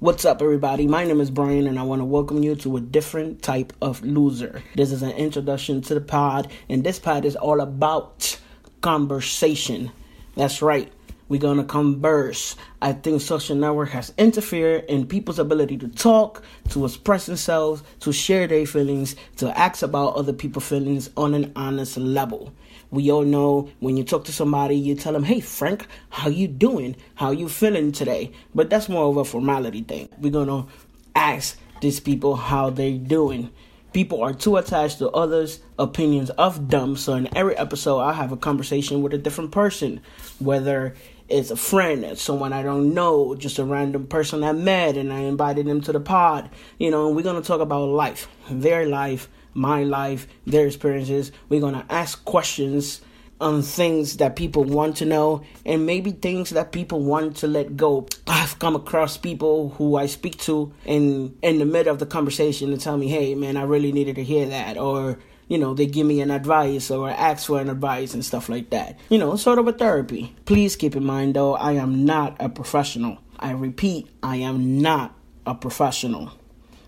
What's up, everybody? My name is Brian, and I want to welcome you to a different type of loser. This is an introduction to the pod, and this pod is all about conversation. That's right. We're gonna converse. I think social network has interfered in people's ability to talk, to express themselves, to share their feelings, to ask about other people's feelings on an honest level. We all know when you talk to somebody, you tell them, "Hey, Frank, how you doing? How you feeling today?" But that's more of a formality thing. We're gonna ask these people how they doing people are too attached to others' opinions of them. So in every episode, I have a conversation with a different person, whether it's a friend, someone I don't know, just a random person I met, and I invited them to the pod. You know, we're gonna talk about life, their life, my life, their experiences. We're gonna ask questions on things that people want to know and maybe things that people want to let go. I've come across people who I speak to in in the middle of the conversation and tell me, "Hey, man, I really needed to hear that," or you know, they give me an advice or ask for an advice and stuff like that. You know, sort of a therapy. Please keep in mind though, I am not a professional. I repeat, I am not a professional.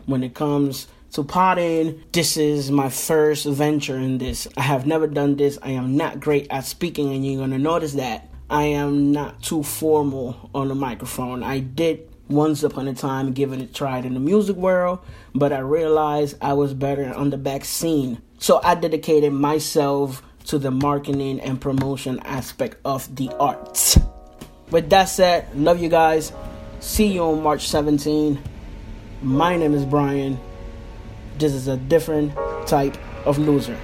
When it comes to potting, this is my first venture in this. I have never done this. I am not great at speaking, and you're gonna notice that I am not too formal on the microphone. I did once upon a time give it a try in the music world, but I realized I was better on the back scene. So I dedicated myself to the marketing and promotion aspect of the arts. With that said, love you guys. See you on March 17. My name is Brian. This is a different type of loser.